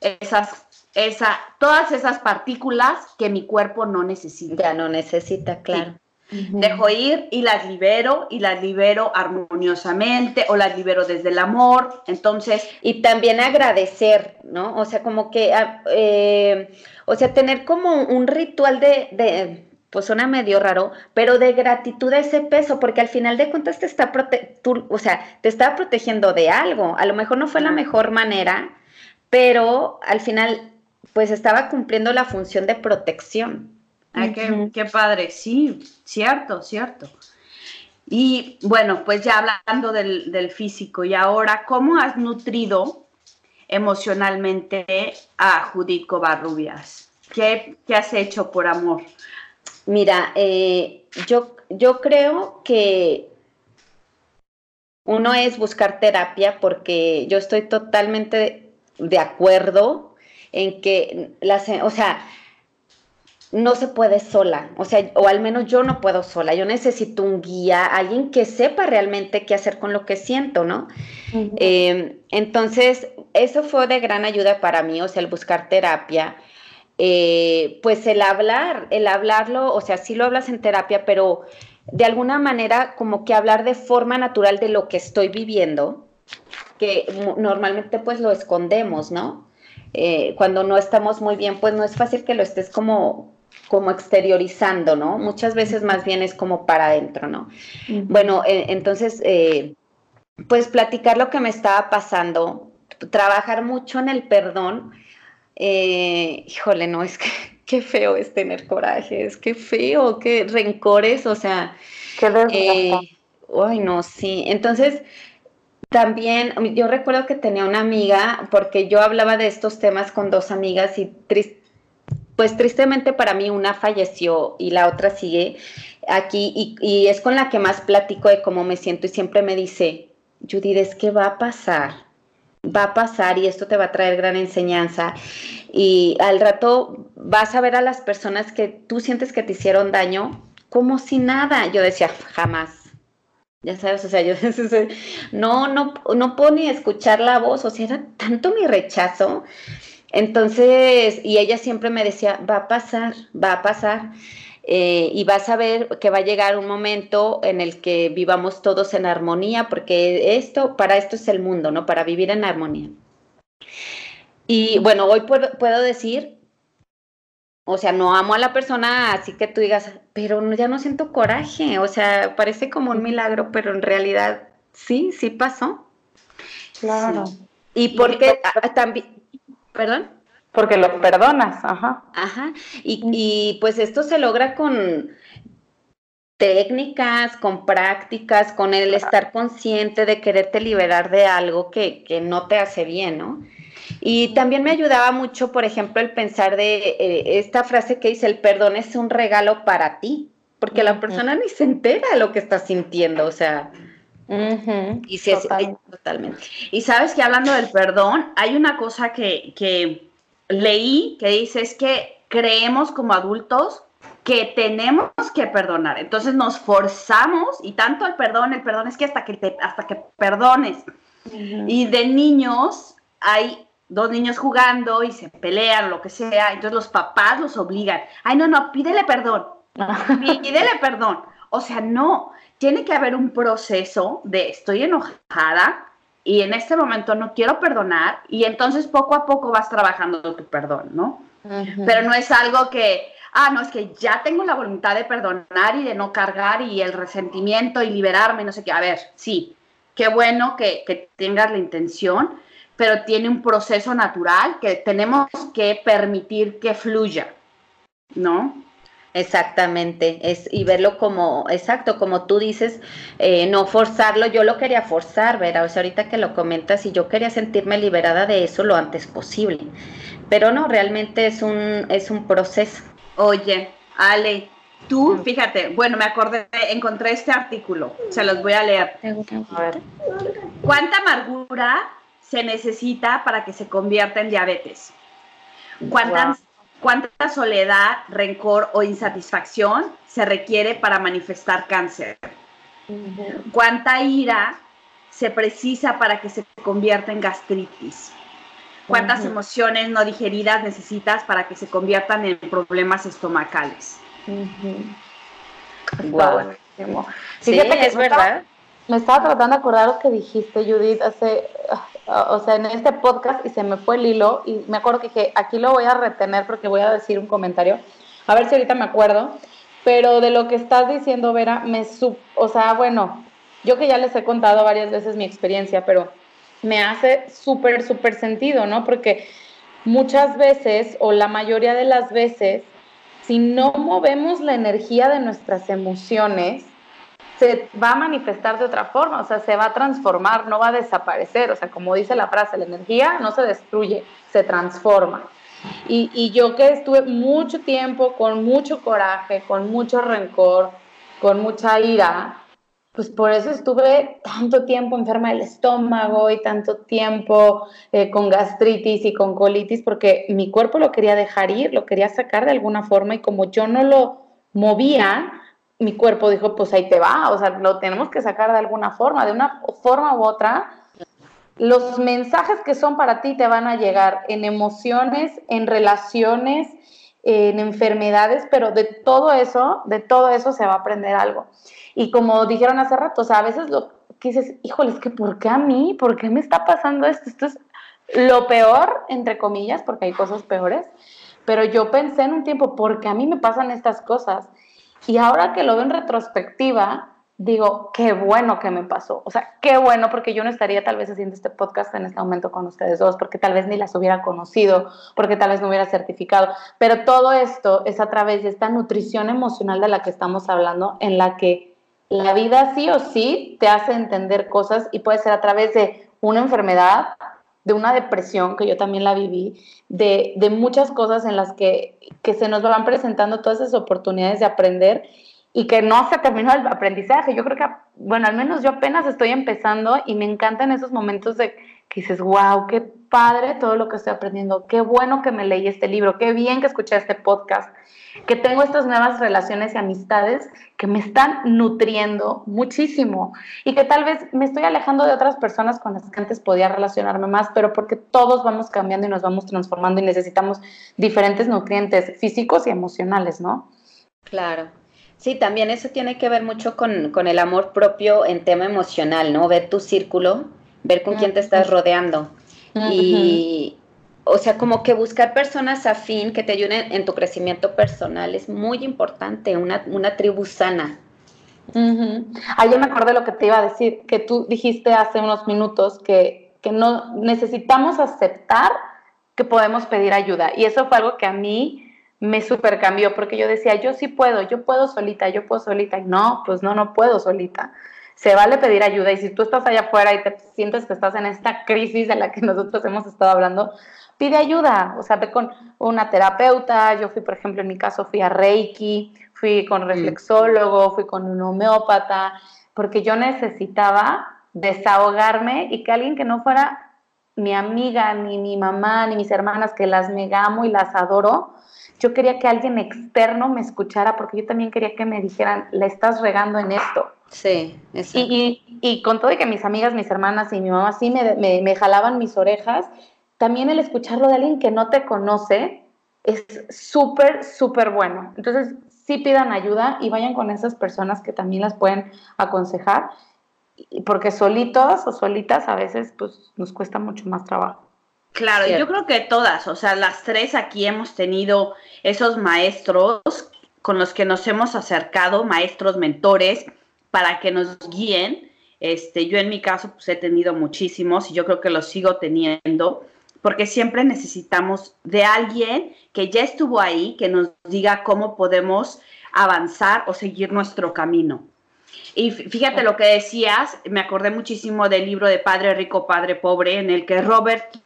esas esa, todas esas partículas que mi cuerpo no necesita. Ya no necesita, claro. Dejo ir y las libero y las libero armoniosamente o las libero desde el amor. Entonces. Y también agradecer, ¿no? O sea, como que, ah, eh, o sea, tener como un ritual de, de, pues suena medio raro, pero de gratitud a ese peso, porque al final de cuentas te está, prote o sea, te está protegiendo de algo. A lo mejor no fue la mejor manera, pero al final pues estaba cumpliendo la función de protección. Ay, qué, padre, sí, cierto, cierto. Y bueno, pues ya hablando del, físico y ahora, ¿cómo has nutrido emocionalmente a Judith Covarrubias? ¿Qué, ¿Qué, has hecho por amor? Mira, eh, yo, yo creo que uno es buscar terapia porque yo estoy totalmente de acuerdo en que, las, o sea, no se puede sola, o sea, o al menos yo no puedo sola, yo necesito un guía, alguien que sepa realmente qué hacer con lo que siento, ¿no? Em, entonces, eso fue de gran ayuda para mí, o sea, el buscar terapia. eh, pues el hablar, el hablarlo, o sea, sí lo hablas en terapia, pero de alguna manera como que hablar de forma natural de lo que estoy viviendo, que normalmente pues lo escondemos, ¿no? Eh, cuando no estamos muy bien, pues no es fácil que lo estés como como exteriorizando, ¿no? Muchas veces más bien es como para adentro, ¿no? Bueno, eh, entonces, eh, pues platicar lo que me estaba pasando, trabajar mucho en el perdón. híjole, no, es que qué feo es tener coraje, es que feo, qué rencores, o sea. Qué eh, Ay, no, sí. Entonces, también yo recuerdo que tenía una amiga, porque yo hablaba de estos temas con dos amigas y pues tristemente para mí una falleció y la otra sigue aquí y, y, es con la que más platico de cómo me siento y siempre me dice, Judith, es que va a pasar va a pasar y esto te va a traer gran enseñanza y al rato vas a ver a las personas que tú sientes que te hicieron daño como si nada. Yo decía, jamás. Ya sabes, o sea, yo no, no, no puedo ni escuchar la voz, o sea, era tanto mi rechazo. Entonces, y ella siempre me decía, va a pasar, va a pasar. Eh, y vas a ver que va a llegar un momento en el que vivamos todos en armonía, porque esto, para esto es el mundo, ¿no? Para vivir en armonía. Y bueno, hoy puedo, puedo decir, o sea, no amo a la persona, así que tú digas, pero ya no siento coraje, o sea, parece como un milagro, pero en realidad sí, sí pasó. Claro. Y porque también, perdón. Porque lo perdonas, ajá. Ajá. Y, pues esto se logra con técnicas, con prácticas, con el estar consciente de quererte liberar de algo que, no te hace bien, ¿no? Y también me ayudaba mucho, por ejemplo, el pensar de eh, esta frase que dice, el perdón es un regalo para ti, porque la persona ni se entera de lo que está sintiendo, o sea... y si es, totalmente. Y sabes que hablando del perdón, hay una cosa que, que leí que dice es que creemos como adultos que tenemos que perdonar. Entonces nos forzamos y tanto el perdón, el perdón es que hasta que, te, hasta que perdones. Y de niños hay dos niños jugando y se pelean lo que sea, entonces los papás los obligan. Ay, no, no, pídele perdón. pídele perdón. O sea, no, tiene que haber un proceso de estoy enojada, y en este momento no quiero perdonar y entonces poco a poco vas trabajando tu perdón, ¿no? Pero no es algo que, ah, no, es que ya tengo la voluntad de perdonar y de no cargar y el resentimiento y liberarme, no sé qué. A ver, sí, qué bueno que, que tengas la intención, pero tiene un proceso natural que tenemos que permitir que fluya, ¿no? Exactamente, es, y verlo como, exacto, como tú dices, eh, no forzarlo, yo lo quería forzar, ¿verdad? O sea, ahorita que lo comentas, y yo quería sentirme liberada de eso lo antes posible, pero no, realmente es un, es un proceso. Oye, Ale, tú, fíjate, bueno, me acordé, encontré este artículo, se los voy a leer. ¿Cuánta amargura se necesita para que se convierta en diabetes? ¿Cuántas, ¿Cuánta soledad, rencor o insatisfacción se requiere para manifestar cáncer? ¿Cuánta ira se precisa para que se convierta en gastritis? ¿Cuántas emociones no digeridas necesitas para que se conviertan en problemas estomacales? Wow. Sí, es verdad. Me estaba tratando de acordar lo que dijiste, Judith, hace o sea, en este podcast y se me fue el hilo y me acuerdo que aquí lo voy a retener porque voy a decir un comentario, a ver si ahorita me acuerdo, pero de lo que estás diciendo, Vera, me sub, o sea, bueno, yo que ya les he contado varias veces mi experiencia, pero me hace súper, súper sentido, ¿no? Porque muchas veces, o la mayoría de las veces, si no movemos la energía de nuestras emociones, se va a manifestar de otra forma, o sea, se va a transformar, no va a desaparecer, o sea, como dice la frase, la energía no se destruye, se transforma. Y, yo que estuve mucho tiempo con mucho coraje, con mucho rencor, con mucha ira, pues por eso estuve tanto tiempo enferma del estómago y tanto tiempo eh, con gastritis y con colitis, porque mi cuerpo lo quería dejar ir, lo quería sacar de alguna forma y como yo no lo movía, mi cuerpo dijo, pues ahí te va, o sea, lo tenemos que sacar de alguna forma, de una forma u otra, los mensajes que son para ti te van a llegar en emociones, en relaciones, en enfermedades, pero de todo eso, de todo eso se va a aprender algo. Y como dijeron hace rato, o sea, a veces lo que dices, híjole, es que ¿por qué a mí? ¿Por qué me está pasando esto? Esto es lo peor, entre comillas, porque hay cosas peores, pero yo pensé en un tiempo, ¿por qué a mí me pasan estas cosas? Y ahora que lo veo en retrospectiva, digo, qué bueno que me pasó. O sea, qué bueno, porque yo no estaría tal vez haciendo este podcast en este momento con ustedes dos, porque tal vez ni las hubiera conocido, porque tal vez no hubiera certificado. Pero todo esto es a través de esta nutrición emocional de la que estamos hablando, en la que la vida sí o sí te hace entender cosas y puede ser a través de una enfermedad, de una depresión, que yo también la viví, de, de muchas cosas en las que, que se nos van presentando todas esas oportunidades de aprender y que no se terminó el aprendizaje. Yo creo que, bueno, al menos yo apenas estoy empezando y me encantan esos momentos de que dices, wow, qué padre todo lo que estoy aprendiendo, qué bueno que me leí este libro, qué bien que escuché este podcast, que tengo estas nuevas relaciones y amistades que me están nutriendo muchísimo y que tal vez me estoy alejando de otras personas con las que antes podía relacionarme más, pero porque todos vamos cambiando y nos vamos transformando y necesitamos diferentes nutrientes físicos y emocionales, ¿no? Claro. Sí, también eso tiene que ver mucho con, el amor propio en tema emocional, ¿no? Ver tu círculo, ver con quién te estás rodeando. Y, o sea, como que buscar personas afín que te ayuden en tu crecimiento personal es muy importante, una, una tribu sana. Ah, yo me acordé de lo que te iba a decir, que tú dijiste hace unos minutos que, que no necesitamos aceptar que podemos pedir ayuda. Y eso fue algo que a mí me super cambió porque yo decía, yo sí puedo, yo puedo solita, yo puedo solita. Y no, pues no, no puedo solita. Se vale pedir ayuda y si tú estás allá afuera y te sientes que estás en esta crisis de la que nosotros hemos estado hablando, pide ayuda, o sea, ve con una terapeuta, yo fui, por ejemplo, en mi caso fui a Reiki, fui con reflexólogo, fui con un homeópata, porque yo necesitaba desahogarme y que alguien que no fuera mi amiga, ni mi mamá, ni mis hermanas, que las me amo y las adoro, yo quería que alguien externo me escuchara porque yo también quería que me dijeran, le estás regando en esto. Sí, exacto. Y, y, con todo de que mis amigas, mis hermanas y mi mamá sí me, me, me jalaban mis orejas, también el escucharlo de alguien que no te conoce es súper, súper bueno. Entonces, sí pidan ayuda y vayan con esas personas que también las pueden aconsejar, porque solitos o solitas a veces pues nos cuesta mucho más trabajo. Claro, yo creo que todas, o sea, las tres aquí hemos tenido esos maestros con los que nos hemos acercado, maestros, mentores, para que nos guíen. Este, yo en mi caso pues he tenido muchísimos y yo creo que los sigo teniendo, porque siempre necesitamos de alguien que ya estuvo ahí, que nos diga cómo podemos avanzar o seguir nuestro camino. Y fíjate lo que decías, me acordé muchísimo del libro de Padre Rico, Padre Pobre, en el que Robert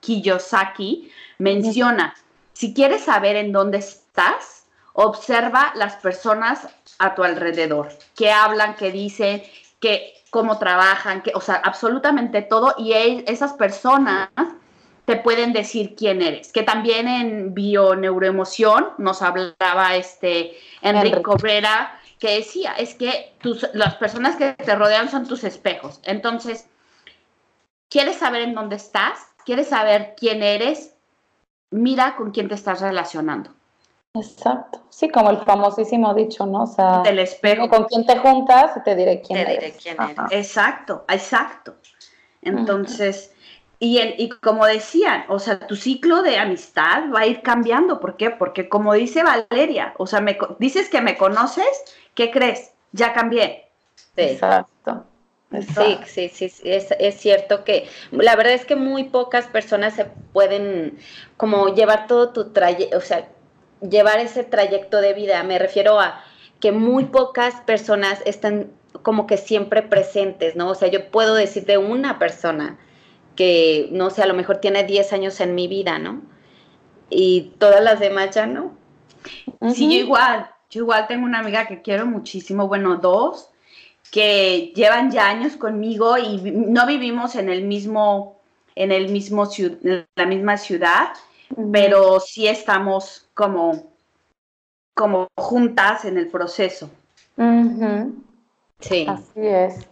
Kiyosaki menciona, si quieres saber en dónde estás, observa las personas a tu alrededor, que hablan, que dicen, que cómo trabajan, que, o sea, absolutamente todo, y esas personas te pueden decir quién eres. Que también en bioneuroemoción nos hablaba este Enrique Cabrera, que decía, es que tus, las personas que te rodean son tus espejos. Entonces, ¿quieres saber en dónde estás? ¿Quieres saber quién eres? Mira con quién te estás relacionando. Exacto. Sí, como el famosísimo dicho, ¿no? O sea, del espejo. Con quién te juntas y te diré quién eres. Te diré quién eres. Exacto, exacto. Entonces, y, y, como decían, o sea, tu ciclo de amistad va a ir cambiando. ¿Por qué? Porque como dice Valeria, o sea, me, dices que me conoces, ¿qué crees? Ya cambié. Exacto. Sí, sí, sí, es, cierto que la verdad es que muy pocas personas se pueden como llevar todo tu trayecto, o sea, llevar ese trayecto de vida. Me refiero a que muy pocas personas están como que siempre presentes, ¿no? O sea, yo puedo decir de una persona que, no sé, a lo mejor tiene 10 años en mi vida, ¿no? Y todas las demás ya no. Sí, yo igual, yo igual tengo una amiga que quiero muchísimo, bueno, dos, que llevan ya años conmigo y no vivimos en el mismo, en el mismo la misma ciudad, pero sí estamos como, como juntas en el proceso. Sí. Así es.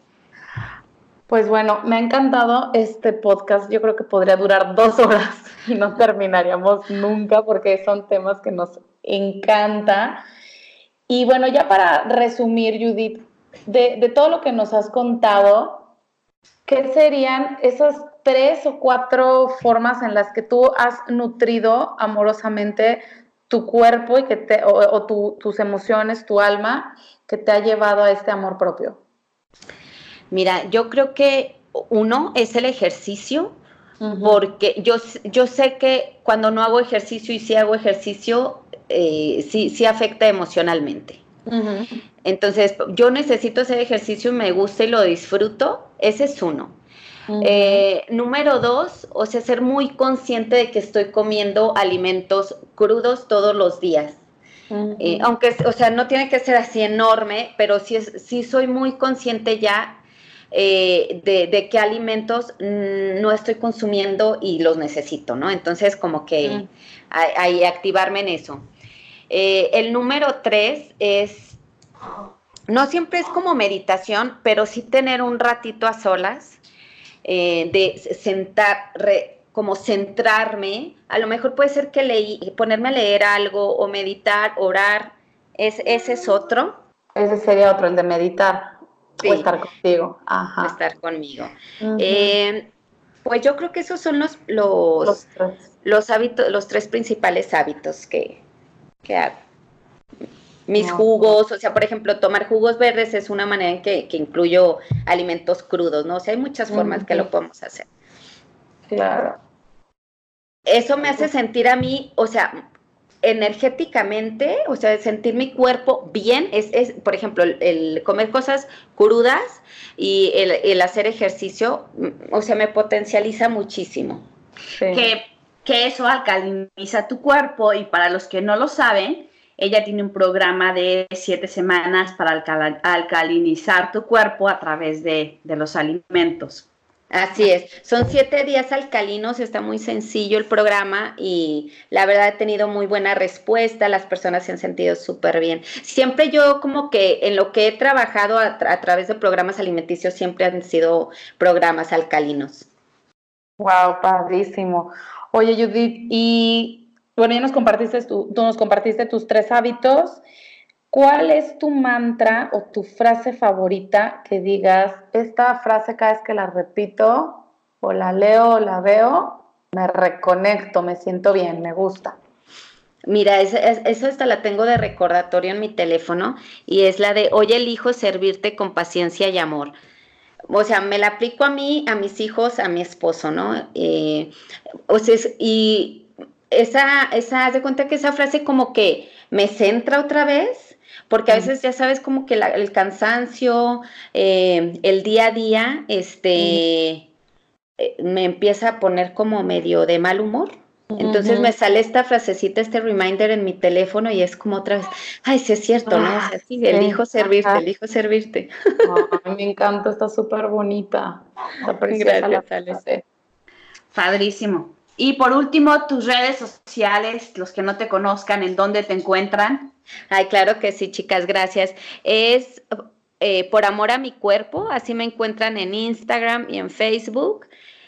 Pues bueno, me ha encantado este podcast. Yo creo que podría durar dos horas y no terminaríamos nunca porque son temas que nos encanta. Y bueno, ya para resumir, Judith, de, todo lo que nos has contado, ¿qué serían esas tres o cuatro formas en las que tú has nutrido amorosamente tu cuerpo y que o, tus emociones, tu alma, que te ha llevado a este amor propio? Mira, yo creo que uno es el ejercicio, porque yo, yo sé que cuando no hago ejercicio y si hago ejercicio, eh, sí, sí afecta emocionalmente. Entonces, yo necesito hacer ejercicio y me gusta y lo disfruto, ese es uno. Eh, número dos, o sea, ser muy consciente de que estoy comiendo alimentos crudos todos los días. Eh, aunque, o sea, no tiene que ser así enorme, pero sí, es, sí soy muy consciente ya eh, de, qué alimentos mm, no estoy consumiendo y los necesito, ¿no? Entonces, como que hay, activarme en eso. Eh, el número tres es, no siempre es como meditación, pero sí tener un ratito a solas, eh, de sentar, como centrarme. A lo mejor puede ser que leí, ponerme a leer algo o meditar, orar. Es, ese es otro. Ese sería otro, el de meditar. O estar contigo. Ajá. estar conmigo. Eh, pues yo creo que esos son los, los, los, hábitos, los tres principales hábitos que, que hago. Mis jugos, o sea, por ejemplo, tomar jugos verdes es una manera en que, que incluyo alimentos crudos, ¿no? O sea, hay muchas formas que lo podemos hacer. Claro. Eso me hace sentir a mí, o sea, energéticamente, o sea, sentir mi cuerpo bien, es, es por ejemplo, el, comer cosas crudas y el, hacer ejercicio, mm, o sea, me potencializa muchísimo. Que, que eso alcaliniza tu cuerpo y para los que no lo saben, ella tiene un programa de siete semanas para alcalinizar tu cuerpo a través de, de los alimentos. Así es, son siete días alcalinos, está muy sencillo el programa y la verdad he tenido muy buena respuesta, las personas se han sentido súper bien. Siempre yo como que en lo que he trabajado a, través de programas alimenticios siempre han sido programas alcalinos. Wow, padrísimo. Oye Judith, y bueno, ya nos compartiste, tú nos compartiste tus tres hábitos ¿Cuál es tu mantra o tu frase favorita que digas, esta frase cada vez que la repito o la leo o la veo, me reconecto, me siento bien, me gusta? Mira, esa, esta la tengo de recordatorio en mi teléfono y es la de hoy elijo servirte con paciencia y amor. O sea, me la aplico a mí, a mis hijos, a mi esposo, ¿no? Eh, o sea, y esa, esa, haz de cuenta que esa frase como que me centra otra vez porque a veces ya sabes como que el cansancio, eh, el día a día, este, eh, me empieza a poner como medio de mal humor. Entonces me sale esta frasecita, este reminder en mi teléfono y es como otra vez, ay, sí es cierto, ¿no? O sea, sí, elijo servirte, elijo servirte. me encanta, está súper bonita. Gracias, Padrísimo. Y por último, tus redes sociales, los que no te conozcan, ¿en dónde te encuentran? Ay, claro que sí, chicas, gracias. Es eh, por amor a mi cuerpo, así me encuentran en Instagram y en Facebook.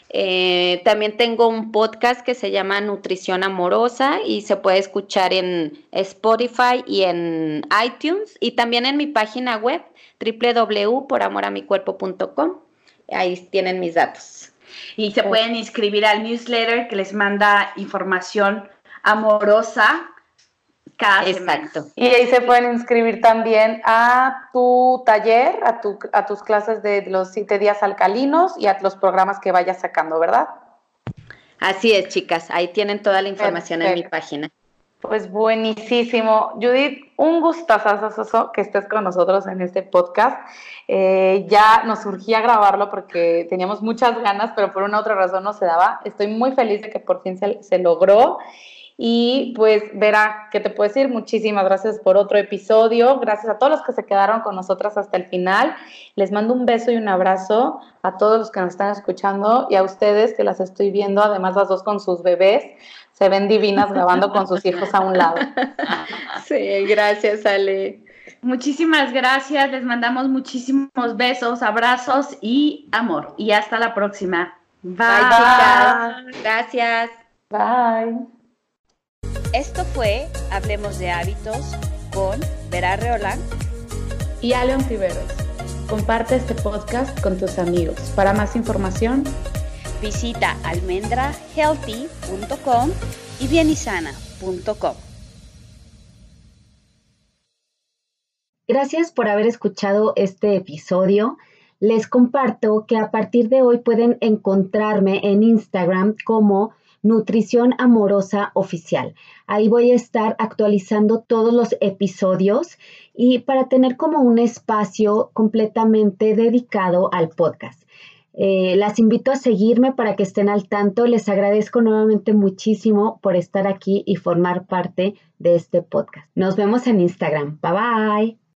Eh, también tengo un podcast que se llama Nutrición Amorosa y se puede escuchar en Spotify y en iTunes y también en mi página web www.poramoramicuerpo.com. Ahí tienen mis datos. Y se pueden inscribir al newsletter que les manda información amorosa Exacto. Y ahí se pueden inscribir también a tu taller, a, tu, a tus clases de los siete días alcalinos y a los programas que vayas sacando, ¿verdad? Así es, chicas. Ahí tienen toda la información en mi página. Pues buenísimo. Judith, un gustazo que estés con nosotros en este podcast. Eh, ya nos surgía grabarlo porque teníamos muchas ganas, pero por una u otra razón no se daba. Estoy muy feliz de que por fin se, se logró y pues verá, ¿qué te puedo decir? Muchísimas gracias por otro episodio. Gracias a todos los que se quedaron con nosotras hasta el final. Les mando un beso y un abrazo a todos los que nos están escuchando y a ustedes que las estoy viendo, además las dos con sus bebés. Se ven divinas grabando con sus hijos a un lado. Sí, gracias Ale. Muchísimas gracias, les mandamos muchísimos besos, abrazos y amor. Y hasta la próxima. Bye, Bye Gracias. Bye. Esto fue Hablemos de Hábitos con Vera Reolán y Aleon Tiveros. Comparte este podcast con tus amigos. Para más información, visita almendrahealthy.com y bienisana.com. Gracias por haber escuchado este episodio. Les comparto que a partir de hoy pueden encontrarme en Instagram como Nutrición Amorosa Oficial. Ahí voy a estar actualizando todos los episodios y para tener como un espacio completamente dedicado al podcast. Eh, las invito a seguirme para que estén al tanto. Les agradezco nuevamente muchísimo por estar aquí y formar parte de este podcast. Nos vemos en Instagram. Bye bye.